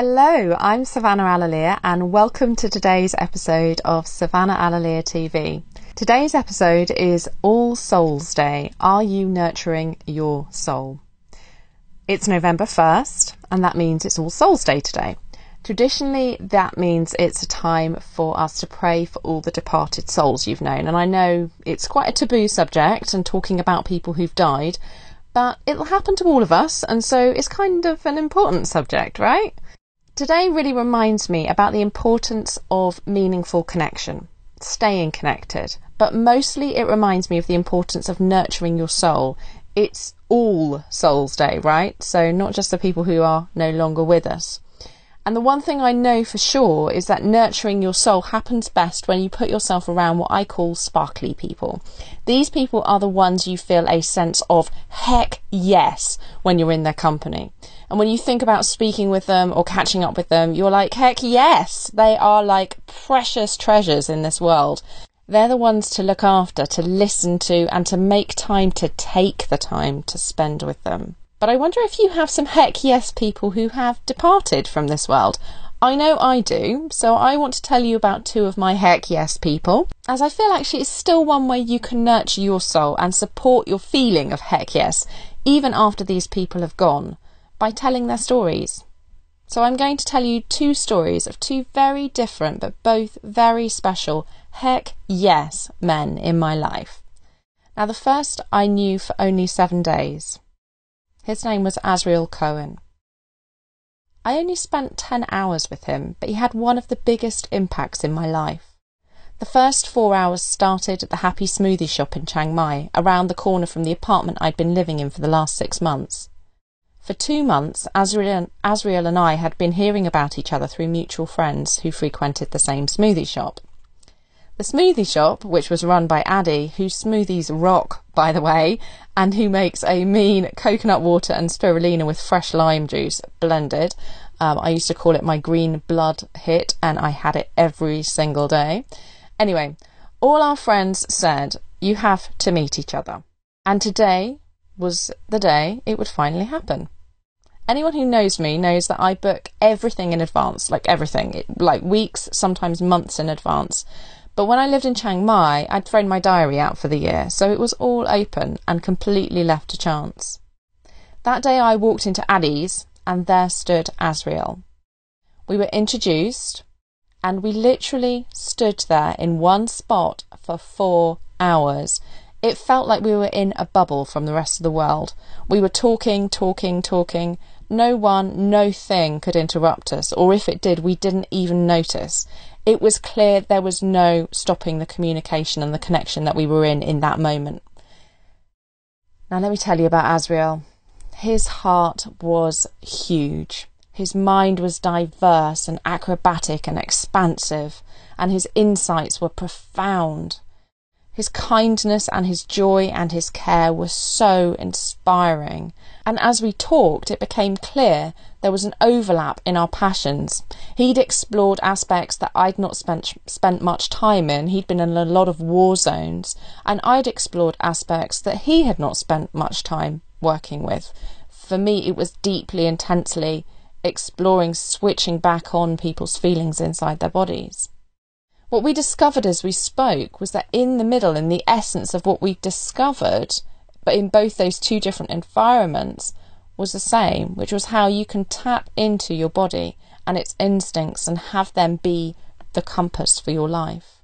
Hello, I'm Savannah Alalia and welcome to today's episode of Savannah Alalia TV. Today's episode is All Souls Day. Are you nurturing your soul? It's November 1st and that means it's All Souls Day today. Traditionally, that means it's a time for us to pray for all the departed souls you've known. And I know it's quite a taboo subject and talking about people who've died, but it'll happen to all of us, and so it's kind of an important subject, right? Today really reminds me about the importance of meaningful connection, staying connected, but mostly it reminds me of the importance of nurturing your soul. It's all Souls Day, right? So not just the people who are no longer with us. And the one thing I know for sure is that nurturing your soul happens best when you put yourself around what I call sparkly people. These people are the ones you feel a sense of heck yes when you're in their company. And when you think about speaking with them or catching up with them, you're like, heck yes, they are like precious treasures in this world. They're the ones to look after, to listen to, and to make time to take the time to spend with them. But I wonder if you have some heck yes people who have departed from this world. I know I do, so I want to tell you about two of my heck yes people, as I feel actually it's still one way you can nurture your soul and support your feeling of heck yes, even after these people have gone, by telling their stories. So I'm going to tell you two stories of two very different but both very special heck yes men in my life. Now, the first I knew for only seven days. His name was Asriel Cohen. I only spent 10 hours with him, but he had one of the biggest impacts in my life. The first four hours started at the Happy Smoothie Shop in Chiang Mai, around the corner from the apartment I'd been living in for the last six months. For two months, Asriel and I had been hearing about each other through mutual friends who frequented the same smoothie shop. The smoothie shop, which was run by Addy, whose smoothies rock, by the way, and who makes a mean coconut water and spirulina with fresh lime juice blended. Um, I used to call it my green blood hit, and I had it every single day. Anyway, all our friends said, You have to meet each other. And today was the day it would finally happen. Anyone who knows me knows that I book everything in advance, like everything, like weeks, sometimes months in advance. But when I lived in Chiang Mai, I'd thrown my diary out for the year, so it was all open and completely left to chance. That day I walked into Addy's, and there stood Asriel. We were introduced, and we literally stood there in one spot for four hours. It felt like we were in a bubble from the rest of the world. We were talking, talking, talking. No one, no thing could interrupt us, or if it did, we didn't even notice it was clear there was no stopping the communication and the connection that we were in in that moment. Now, let me tell you about Asriel. His heart was huge. His mind was diverse and acrobatic and expansive, and his insights were profound. His kindness and his joy and his care were so inspiring. And as we talked, it became clear there was an overlap in our passions. He'd explored aspects that I'd not spent, spent much time in. He'd been in a lot of war zones. And I'd explored aspects that he had not spent much time working with. For me, it was deeply, intensely exploring switching back on people's feelings inside their bodies. What we discovered as we spoke was that in the middle, in the essence of what we discovered, but in both those two different environments, was the same, which was how you can tap into your body and its instincts and have them be the compass for your life.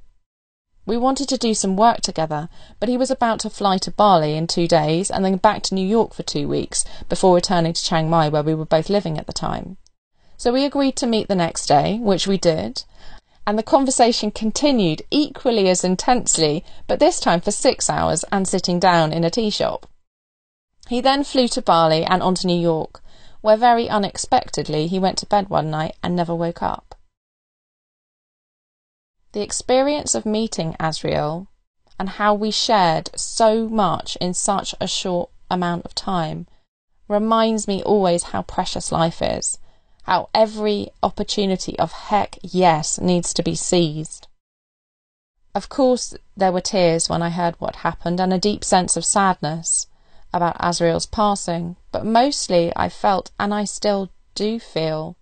We wanted to do some work together, but he was about to fly to Bali in two days and then back to New York for two weeks before returning to Chiang Mai, where we were both living at the time. So we agreed to meet the next day, which we did, and the conversation continued equally as intensely, but this time for six hours and sitting down in a tea shop. He then flew to Bali and on to New York, where very unexpectedly he went to bed one night and never woke up. The experience of meeting Asriel and how we shared so much in such a short amount of time reminds me always how precious life is how every opportunity of heck yes needs to be seized. Of course, there were tears when I heard what happened and a deep sense of sadness about Asriel's passing, but mostly I felt, and I still do feel,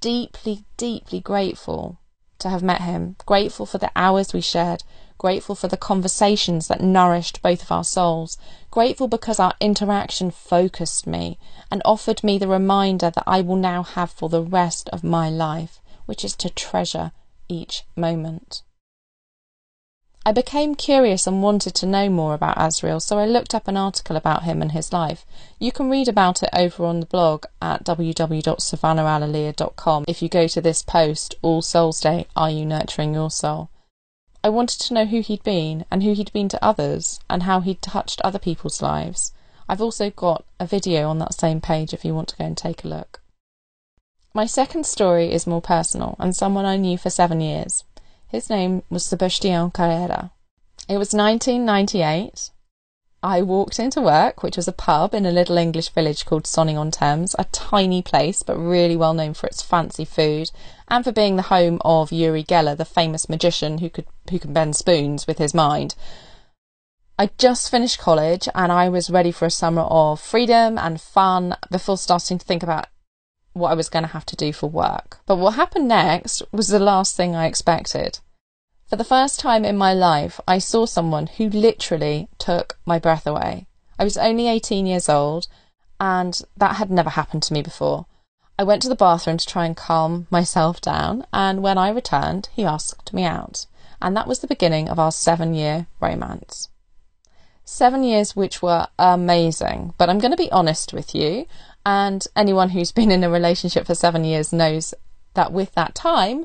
deeply, deeply grateful to have met him, grateful for the hours we shared, grateful for the conversations that nourished both of our souls, grateful because our interaction focused me and offered me the reminder that I will now have for the rest of my life, which is to treasure each moment. I became curious and wanted to know more about Asriel, so I looked up an article about him and his life. You can read about it over on the blog at www.savannahalalia.com if you go to this post, All Souls Day, Are You Nurturing Your Soul? I wanted to know who he'd been and who he'd been to others and how he'd touched other people's lives. I've also got a video on that same page if you want to go and take a look. My second story is more personal and someone I knew for seven years. His name was Sebastian Carrera. It was 1998. I walked into work, which was a pub in a little English village called Sonning on Thames, a tiny place but really well known for its fancy food and for being the home of Uri Geller, the famous magician who could who can bend spoons with his mind. I just finished college and I was ready for a summer of freedom and fun before starting to think about what I was going to have to do for work. But what happened next was the last thing I expected. For the first time in my life, I saw someone who literally took my breath away. I was only 18 years old, and that had never happened to me before. I went to the bathroom to try and calm myself down, and when I returned, he asked me out. And that was the beginning of our seven year romance. Seven years which were amazing, but I'm going to be honest with you, and anyone who's been in a relationship for seven years knows that with that time,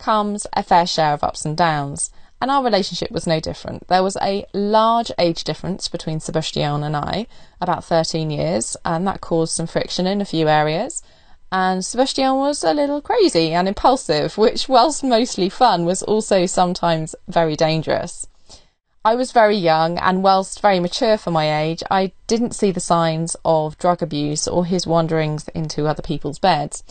comes a fair share of ups and downs, and our relationship was no different. There was a large age difference between Sebastian and I, about 13 years, and that caused some friction in a few areas. And Sebastian was a little crazy and impulsive, which, whilst mostly fun, was also sometimes very dangerous. I was very young, and whilst very mature for my age, I didn't see the signs of drug abuse or his wanderings into other people's beds.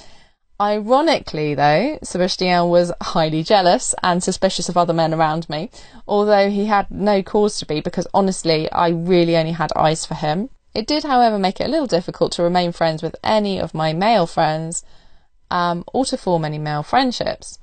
Ironically, though, Sebastian was highly jealous and suspicious of other men around me, although he had no cause to be because honestly, I really only had eyes for him. It did, however, make it a little difficult to remain friends with any of my male friends um, or to form any male friendships.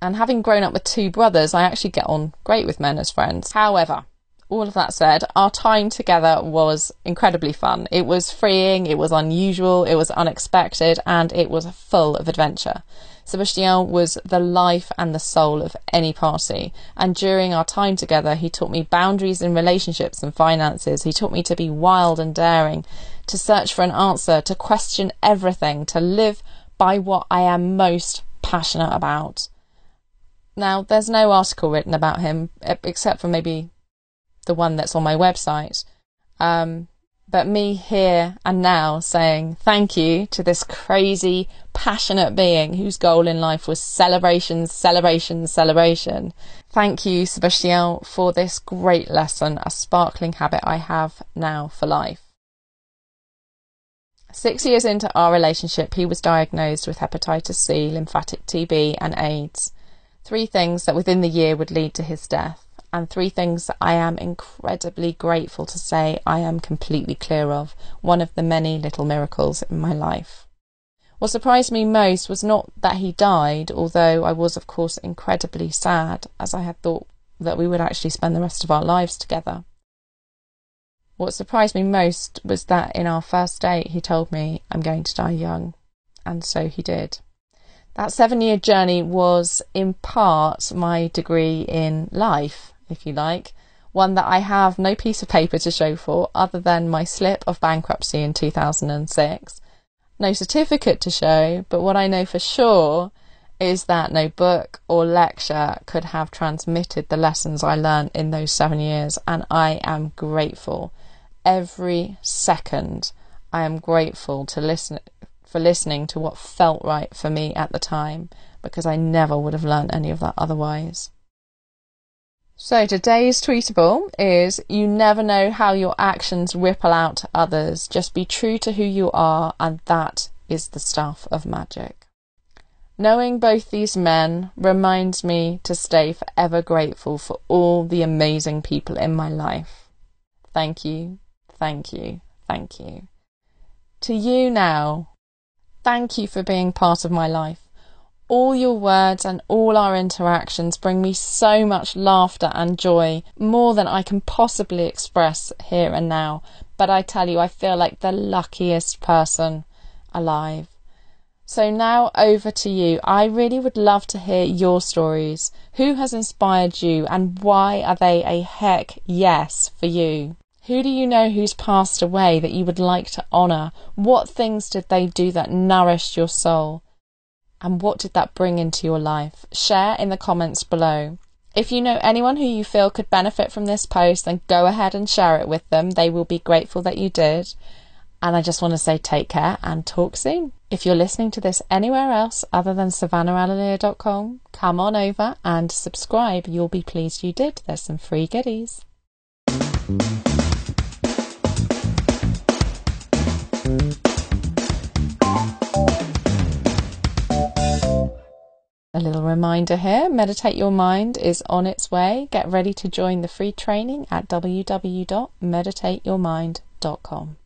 And having grown up with two brothers, I actually get on great with men as friends. However, all of that said, our time together was incredibly fun. It was freeing, it was unusual, it was unexpected, and it was full of adventure. Sebastian was the life and the soul of any party. And during our time together, he taught me boundaries in relationships and finances. He taught me to be wild and daring, to search for an answer, to question everything, to live by what I am most passionate about. Now, there's no article written about him, except for maybe the one that's on my website. Um, but me here and now saying thank you to this crazy, passionate being whose goal in life was celebration, celebration, celebration. Thank you, Sebastian, for this great lesson, a sparkling habit I have now for life. Six years into our relationship, he was diagnosed with hepatitis C, lymphatic TB, and AIDS. Three things that within the year would lead to his death and three things that I am incredibly grateful to say I am completely clear of, one of the many little miracles in my life. What surprised me most was not that he died, although I was, of course, incredibly sad, as I had thought that we would actually spend the rest of our lives together. What surprised me most was that in our first date he told me, I'm going to die young. And so he did. That seven year journey was in part my degree in life if you like, one that I have no piece of paper to show for other than my slip of bankruptcy in 2006. No certificate to show, but what I know for sure is that no book or lecture could have transmitted the lessons I learned in those seven years, and I am grateful. Every second, I am grateful to listen for listening to what felt right for me at the time, because I never would have learned any of that otherwise. So today's tweetable is you never know how your actions ripple out to others. Just be true to who you are, and that is the stuff of magic. Knowing both these men reminds me to stay forever grateful for all the amazing people in my life. Thank you, thank you, thank you. To you now, thank you for being part of my life. All your words and all our interactions bring me so much laughter and joy, more than I can possibly express here and now. But I tell you, I feel like the luckiest person alive. So now over to you. I really would love to hear your stories. Who has inspired you and why are they a heck yes for you? Who do you know who's passed away that you would like to honour? What things did they do that nourished your soul? And what did that bring into your life? Share in the comments below. If you know anyone who you feel could benefit from this post, then go ahead and share it with them. They will be grateful that you did. And I just want to say take care and talk soon. If you're listening to this anywhere else other than savannahalalia.com, come on over and subscribe. You'll be pleased you did. There's some free goodies. A little reminder here Meditate Your Mind is on its way. Get ready to join the free training at www.meditateyourmind.com.